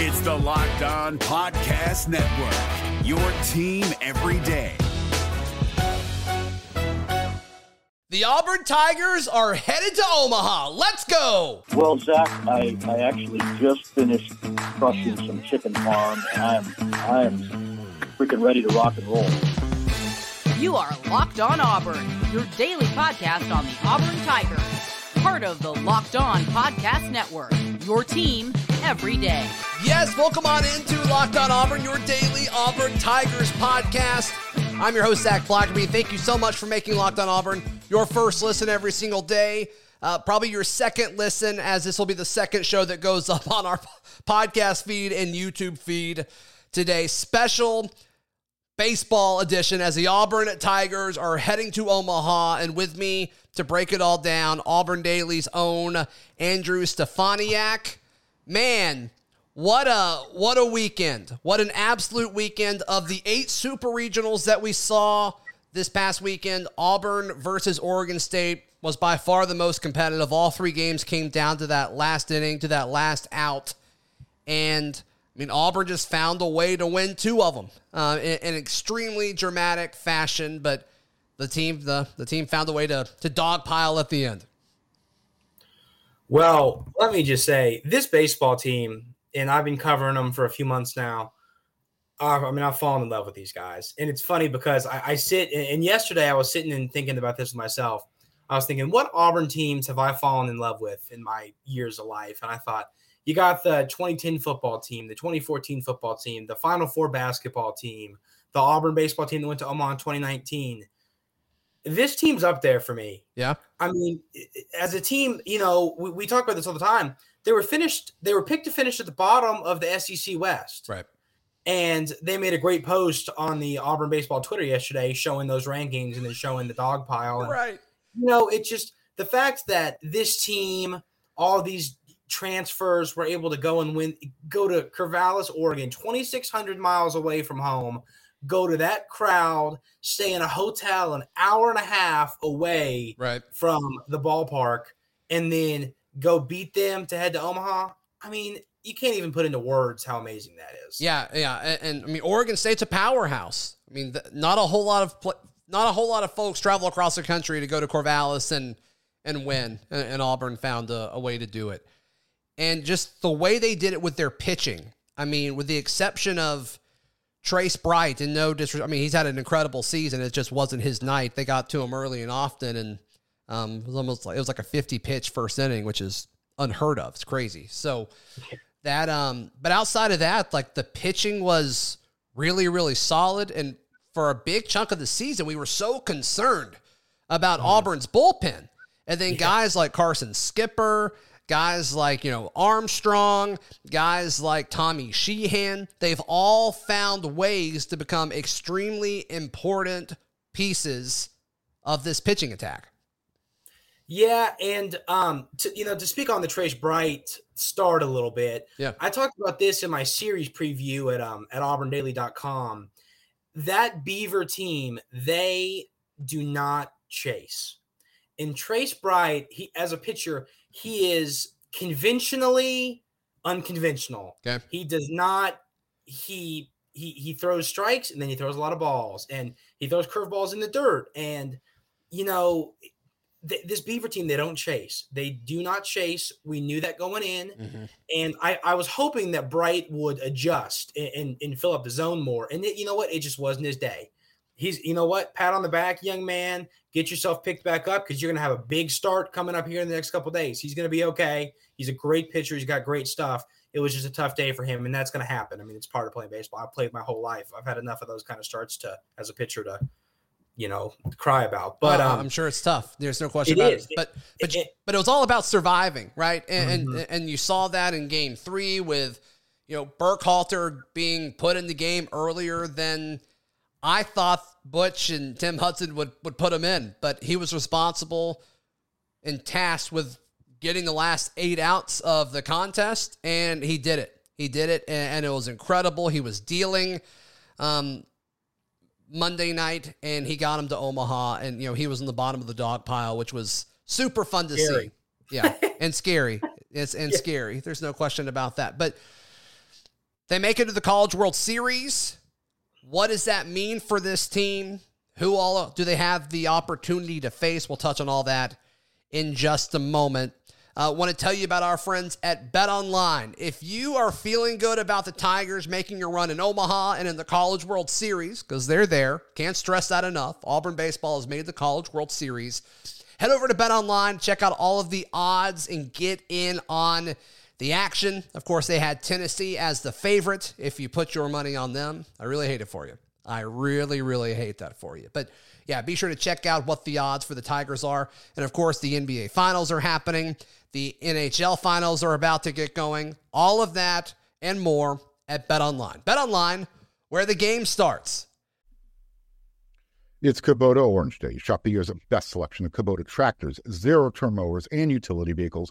It's the Locked On Podcast Network, your team every day. The Auburn Tigers are headed to Omaha. Let's go. Well, Zach, I, I actually just finished crushing some chicken farm, and I am I am freaking ready to rock and roll. You are Locked On Auburn, your daily podcast on the Auburn Tigers, part of the Locked On Podcast Network. Your team every day. Yes, welcome on into Locked On Auburn, your daily Auburn Tigers podcast. I'm your host, Zach Blackerby. Thank you so much for making Locked On Auburn your first listen every single day. Uh, probably your second listen, as this will be the second show that goes up on our podcast feed and YouTube feed today. Special baseball edition as the Auburn Tigers are heading to Omaha. And with me to break it all down, Auburn Daily's own Andrew Stefaniak. Man, what a what a weekend. What an absolute weekend of the eight super regionals that we saw this past weekend. Auburn versus Oregon State was by far the most competitive. All three games came down to that last inning, to that last out. And I mean, Auburn just found a way to win two of them uh, in, in extremely dramatic fashion, but the team the, the team found a way to to dogpile at the end. Well, let me just say, this baseball team and I've been covering them for a few months now. Uh, I mean, I've fallen in love with these guys, and it's funny because I, I sit and yesterday I was sitting and thinking about this myself. I was thinking, what Auburn teams have I fallen in love with in my years of life? And I thought, you got the 2010 football team, the 2014 football team, the Final Four basketball team, the Auburn baseball team that went to Omaha in 2019. This team's up there for me. Yeah. I mean, as a team, you know, we, we talk about this all the time they were finished. They were picked to finish at the bottom of the SEC West. Right. And they made a great post on the Auburn baseball Twitter yesterday, showing those rankings and then showing the dog pile. And, right. You know, it's just the fact that this team, all these transfers, were able to go and win, go to Corvallis, Oregon, 2,600 miles away from home, go to that crowd, stay in a hotel an hour and a half away right. from the ballpark, and then go beat them to head to Omaha. I mean, you can't even put into words how amazing that is. Yeah, yeah, and, and I mean, Oregon State's a powerhouse. I mean, the, not a whole lot of pl- not a whole lot of folks travel across the country to go to Corvallis and and win, and, and Auburn found a, a way to do it. And just the way they did it with their pitching. I mean, with the exception of Trace Bright, and no disrespect, I mean, he's had an incredible season. It just wasn't his night. They got to him early and often, and um, it was almost like it was like a 50 pitch first inning, which is unheard of. It's crazy. So that um, but outside of that, like the pitching was really, really solid. And for a big chunk of the season, we were so concerned about mm. Auburn's bullpen. And then yeah. guys like Carson Skipper, guys like, you know, Armstrong, guys like Tommy Sheehan, they've all found ways to become extremely important pieces of this pitching attack. Yeah, and um, to you know, to speak on the Trace Bright start a little bit. Yeah, I talked about this in my series preview at um at auburndaily.com. That Beaver team, they do not chase. And Trace Bright, he as a pitcher, he is conventionally unconventional. Okay. He does not he he he throws strikes and then he throws a lot of balls and he throws curveballs in the dirt and you know th- this Beaver team, they don't chase. They do not chase. We knew that going in. Mm-hmm. And I, I was hoping that Bright would adjust and, and, and fill up the zone more. And it, you know what? It just wasn't his day. He's, you know what? Pat on the back, young man. Get yourself picked back up because you're going to have a big start coming up here in the next couple days. He's going to be okay. He's a great pitcher. He's got great stuff. It was just a tough day for him, and that's going to happen. I mean, it's part of playing baseball. I've played my whole life. I've had enough of those kind of starts to, as a pitcher, to you know cry about. But uh, um, I'm sure it's tough. There's no question about is. it. But but it, but it was all about surviving, right? And, mm-hmm. and and you saw that in Game Three with you know Burkhalter being put in the game earlier than I thought Butch and Tim Hudson would would put him in, but he was responsible and tasked with getting the last eight outs of the contest, and he did it. He did it, and, and it was incredible. He was dealing. Um, Monday night, and he got him to Omaha, and you know he was in the bottom of the dog pile, which was super fun to scary. see. Yeah, and scary. It's and yeah. scary. There's no question about that. But They make it to the College World Series. What does that mean for this team? Who all do they have the opportunity to face? We'll touch on all that in just a moment. I uh, want to tell you about our friends at Bet Online. If you are feeling good about the Tigers making a run in Omaha and in the College World Series, because they're there, can't stress that enough. Auburn baseball has made the College World Series. Head over to Bet Online, check out all of the odds, and get in on the action. Of course, they had Tennessee as the favorite. If you put your money on them, I really hate it for you. I really, really hate that for you. But yeah, be sure to check out what the odds for the Tigers are. And of course, the NBA finals are happening. The NHL finals are about to get going. All of that and more at Bet Online. Bet Online, where the game starts. It's Kubota Orange Day. Shop the year's best selection of Kubota tractors, zero turn mowers, and utility vehicles,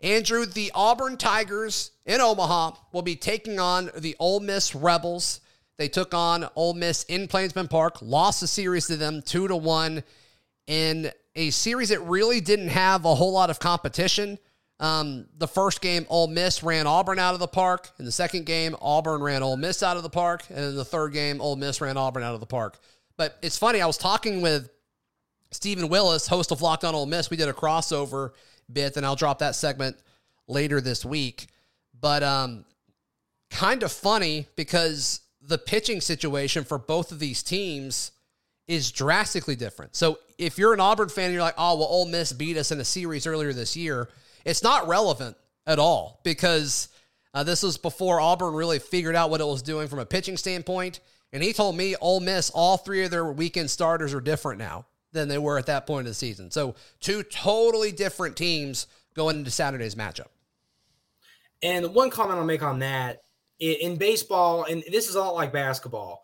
Andrew, the Auburn Tigers in Omaha will be taking on the Ole Miss Rebels. They took on Ole Miss in Plainsman Park, lost the series to them two to one in a series that really didn't have a whole lot of competition. Um, the first game, Ole Miss ran Auburn out of the park. In the second game, Auburn ran Ole Miss out of the park. And in the third game, Ole Miss ran Auburn out of the park. But it's funny, I was talking with Stephen Willis, host of Locked on Ole Miss. We did a crossover bit, and I'll drop that segment later this week. But um, kind of funny because the pitching situation for both of these teams is drastically different. So if you're an Auburn fan you're like, oh, well, Ole Miss beat us in a series earlier this year – it's not relevant at all because uh, this was before Auburn really figured out what it was doing from a pitching standpoint. And he told me Ole Miss, all three of their weekend starters are different now than they were at that point of the season. So two totally different teams going into Saturday's matchup. And one comment I'll make on that in baseball, and this is a lot like basketball.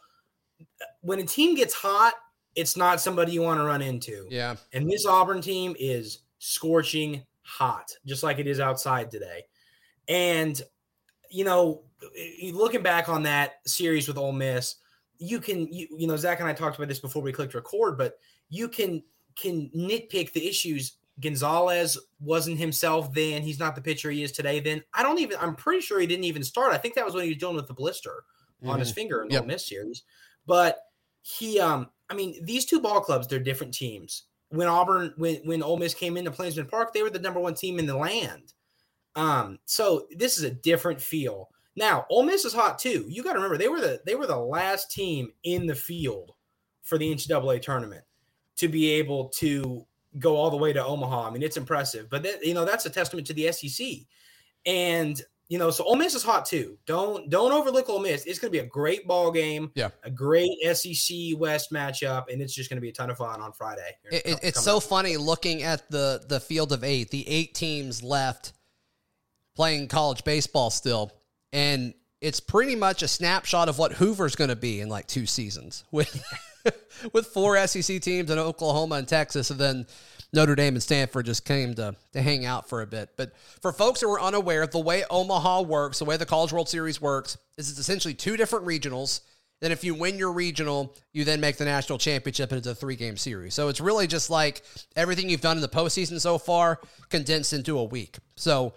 When a team gets hot, it's not somebody you want to run into. Yeah. And this Auburn team is scorching hot, just like it is outside today. And you know, looking back on that series with Ole Miss, you can you, you know Zach and I talked about this before we clicked record, but you can can nitpick the issues. Gonzalez wasn't himself then. He's not the pitcher he is today. Then I don't even. I'm pretty sure he didn't even start. I think that was when he was dealing with the blister mm-hmm. on his mm-hmm. finger in the yep. Miss series. But he, um, I mean, these two ball clubs, they're different teams when Auburn when when Ole Miss came into Plainsman Park, they were the number one team in the land. Um, so this is a different feel. Now, Ole Miss is hot too. You got to remember they were the they were the last team in the field for the NCAA tournament to be able to go all the way to Omaha. I mean, it's impressive. But that, you know, that's a testament to the SEC. And you know, so Ole Miss is hot too. Don't don't overlook Ole Miss. It's going to be a great ball game. Yeah, a great SEC West matchup, and it's just going to be a ton of fun on Friday. It, it, it's so up. funny looking at the the field of eight, the eight teams left playing college baseball still, and it's pretty much a snapshot of what Hoover's going to be in like two seasons with with four SEC teams in Oklahoma and Texas, and then Notre Dame and Stanford just came to, to hang out for a bit. But for folks who are unaware, the way Omaha works, the way the College World Series works, is it's essentially two different regionals. Then if you win your regional, you then make the national championship and it's a three game series. So it's really just like everything you've done in the postseason so far condensed into a week. So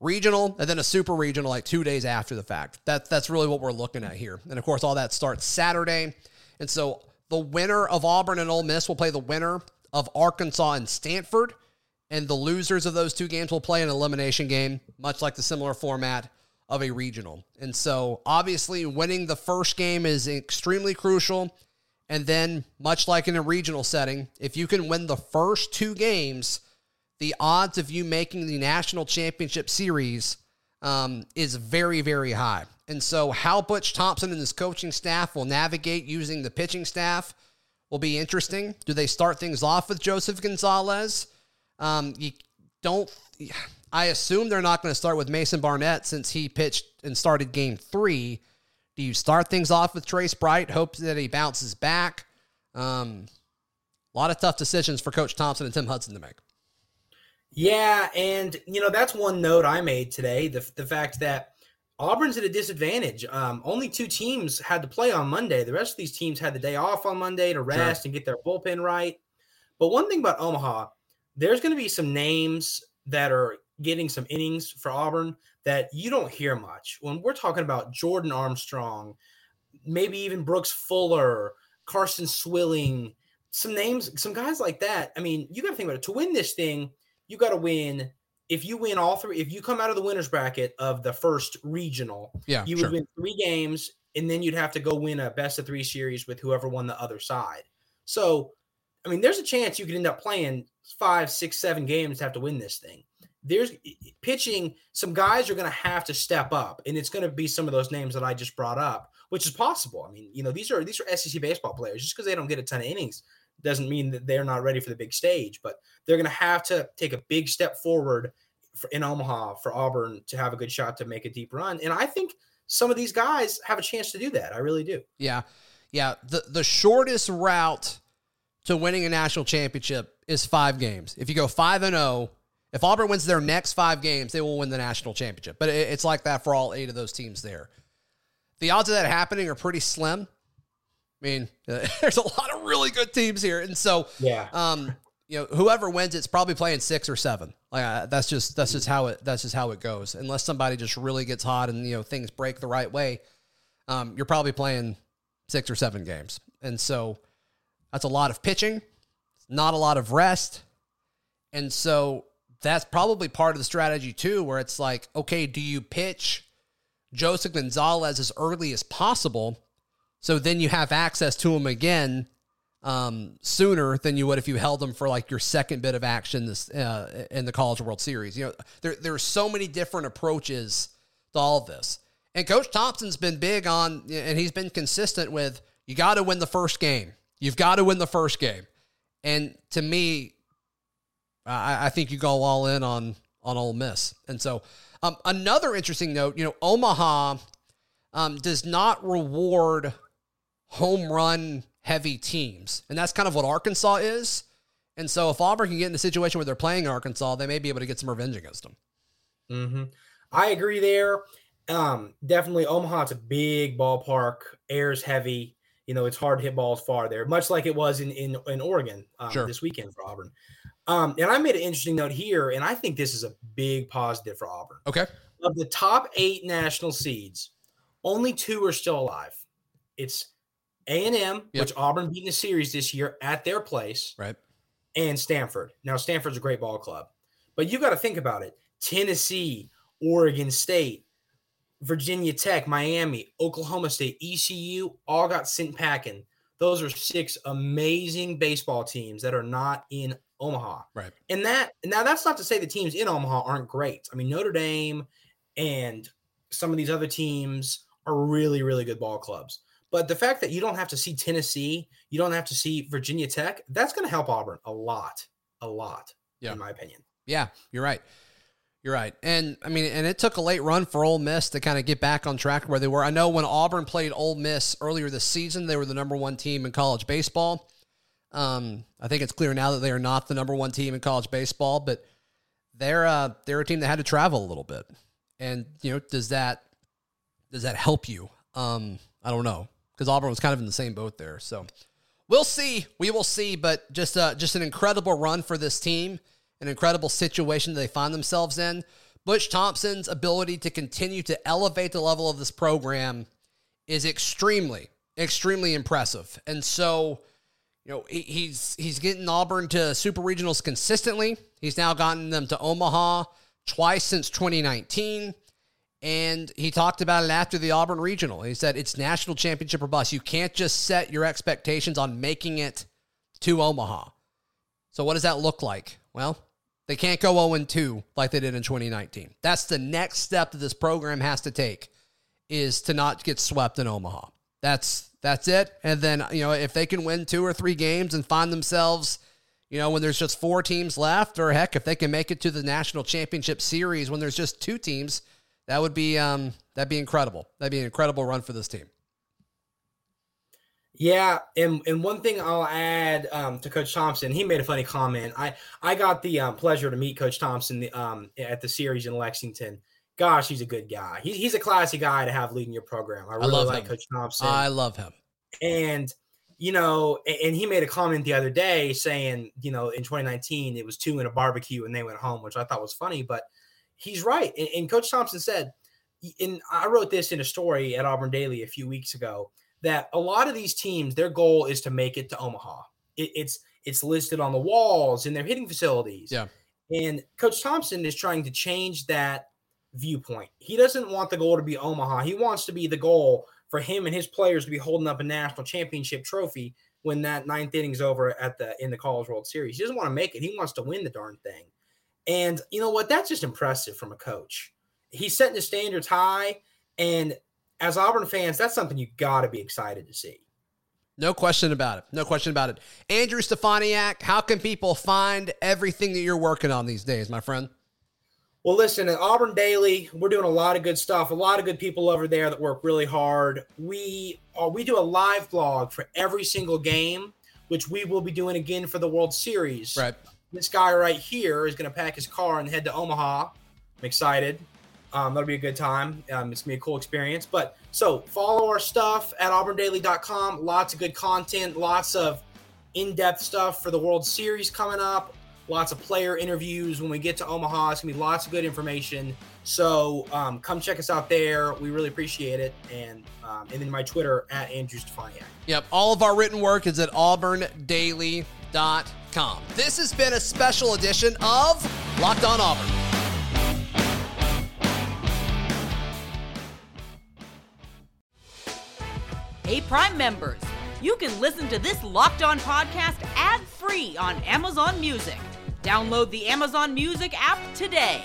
regional and then a super regional like two days after the fact. That, that's really what we're looking at here. And of course, all that starts Saturday. And so the winner of Auburn and Ole Miss will play the winner of Arkansas and Stanford. And the losers of those two games will play an elimination game, much like the similar format of a regional. And so, obviously, winning the first game is extremely crucial. And then, much like in a regional setting, if you can win the first two games, the odds of you making the national championship series um, is very, very high. And so, how Butch Thompson and his coaching staff will navigate using the pitching staff will be interesting. Do they start things off with Joseph Gonzalez? Um, you don't. I assume they're not going to start with Mason Barnett since he pitched and started game three Do you start things off with Trace Bright, hope that he bounces back? Um, a lot of tough decisions for Coach Thompson and Tim Hudson to make. Yeah, and you know that's one note I made today: the the fact that Auburn's at a disadvantage. Um, only two teams had to play on Monday. The rest of these teams had the day off on Monday to rest sure. and get their bullpen right. But one thing about Omaha, there's going to be some names that are getting some innings for Auburn that you don't hear much. When we're talking about Jordan Armstrong, maybe even Brooks Fuller, Carson Swilling, some names, some guys like that. I mean, you got to think about it. To win this thing, you got to win. If you win all three, if you come out of the winners bracket of the first regional, yeah, you sure. would win three games, and then you'd have to go win a best of three series with whoever won the other side. So, I mean, there's a chance you could end up playing five, six, seven games to have to win this thing. There's pitching. Some guys are going to have to step up, and it's going to be some of those names that I just brought up, which is possible. I mean, you know, these are these are SEC baseball players. Just because they don't get a ton of innings doesn't mean that they're not ready for the big stage, but they're going to have to take a big step forward for, in Omaha for Auburn to have a good shot to make a deep run. And I think some of these guys have a chance to do that. I really do. Yeah. Yeah. The the shortest route to winning a national championship is five games. If you go five and zero, oh, if Auburn wins their next five games, they will win the national championship. But it's like that for all eight of those teams there. The odds of that happening are pretty slim. I mean, there's a lot of really good teams here, and so yeah, um, you know, whoever wins, it's probably playing six or seven. Like uh, that's just that's just how it that's just how it goes. Unless somebody just really gets hot and you know things break the right way, um, you're probably playing six or seven games, and so that's a lot of pitching, not a lot of rest, and so that's probably part of the strategy too, where it's like, okay, do you pitch Joseph Gonzalez as early as possible? So then you have access to them again um, sooner than you would if you held them for like your second bit of action this uh, in the College World Series. You know, there there are so many different approaches to all of this. And Coach Thompson's been big on, and he's been consistent with you got to win the first game. You've got to win the first game. And to me, I, I think you go all in on on Ole Miss. And so, um, another interesting note, you know, Omaha um, does not reward home run heavy teams. And that's kind of what Arkansas is. And so if Auburn can get in the situation where they're playing Arkansas, they may be able to get some revenge against them. Mm-hmm. I agree there. Um, definitely Omaha's a big ballpark, airs heavy. You know, it's hard to hit balls far there, much like it was in in, in Oregon um, sure. this weekend for Auburn. Um, and I made an interesting note here, and I think this is a big positive for Auburn. Okay. Of the top eight national seeds, only two are still alive. It's a&M, which Auburn beat in the series this year at their place. Right. And Stanford. Now, Stanford's a great ball club. But you got to think about it. Tennessee, Oregon State, Virginia Tech, Miami, Oklahoma State, ECU all got sent packing. Those are six amazing baseball teams that are not in Omaha. Right. And that now that's not to say the teams in Omaha aren't great. I mean, Notre Dame and some of these other teams are really, really good ball clubs. But the fact that you don't have to see Tennessee, you don't have to see Virginia Tech, that's going to help Auburn a lot, a lot, yeah. in my opinion. Yeah, you're right. You're right. And I mean, and it took a late run for Ole Miss to kind of get back on track where they were. I know when Auburn played Ole Miss earlier this season, they were the number one team in college baseball. Um, I think it's clear now that they are not the number one team in college baseball, but they're uh, they're a team that had to travel a little bit. And you know, does that does that help you? Um, I don't know because Auburn was kind of in the same boat there. So we'll see. We will see. But just uh, just an incredible run for this team, an incredible situation they find themselves in. Butch Thompson's ability to continue to elevate the level of this program is extremely, extremely impressive. And so, you know, he's he's getting Auburn to super regionals consistently. He's now gotten them to Omaha twice since 2019. And he talked about it after the Auburn Regional. He said it's national championship or bust. You can't just set your expectations on making it to Omaha. So, what does that look like? Well, they can't go 0 2 like they did in 2019. That's the next step that this program has to take is to not get swept in Omaha. That's that's it. And then, you know, if they can win two or three games and find themselves, you know, when there's just four teams left, or heck, if they can make it to the national championship series when there's just two teams, That would be um that'd be incredible. That'd be an incredible run for this team. Yeah, and and one thing I'll add um, to Coach Thompson, he made a funny comment. I I got the um, pleasure to meet Coach Thompson um, at the series in Lexington. Gosh, he's a good guy. He, he's a classy guy to have leading your program. I really love like him. Coach Thompson. I love him. and you know, and he made a comment the other day saying, you know, in 2019 it was two in a barbecue and they went home, which I thought was funny, but he's right. And, and Coach Thompson said, and I wrote this in a story at Auburn Daily a few weeks ago that a lot of these teams, their goal is to make it to Omaha. It, it's it's listed on the walls in their hitting facilities. Yeah. And Coach Thompson is trying to change that viewpoint. He doesn't want the goal to be Omaha. He wants to be the goal for him and his players to be holding up a national championship trophy when that ninth inning's over at the in the College World Series. He doesn't want to make it. He wants to win the darn thing. And you know what? That's just impressive from a coach. He's setting the standards high. And as Auburn fans, that's something you got to be excited to see. No question about it. No question about it. Andrew Stefaniak, how can people find everything that you're working on these days, my friend? Well, listen, at Auburn Daily, we're doing a lot of good stuff. A lot of good people over there that work really hard. We uh, we do a live blog for every single game, which we will be doing again for the World Series. Right. This guy right here is going to pack his car and head to Omaha. I'm excited. Um, that'll be a good time. Um, it's gonna be a cool experience. But so follow our stuff at auburndaily.com. Lots of good content, lots of in-depth stuff for the World Series coming up. Lots of player interviews when we get to Omaha. It's gonna be lots of good information. So um, come check us out there. We really appreciate it. And um, and then my Twitter at Andrew Stefaniak. Yep. All of our written work is at auburndaily.com. This has been a special edition of Locked On Auburn. Hey, Prime members, you can listen to this Locked On podcast ad free on Amazon Music. Download the Amazon Music app today.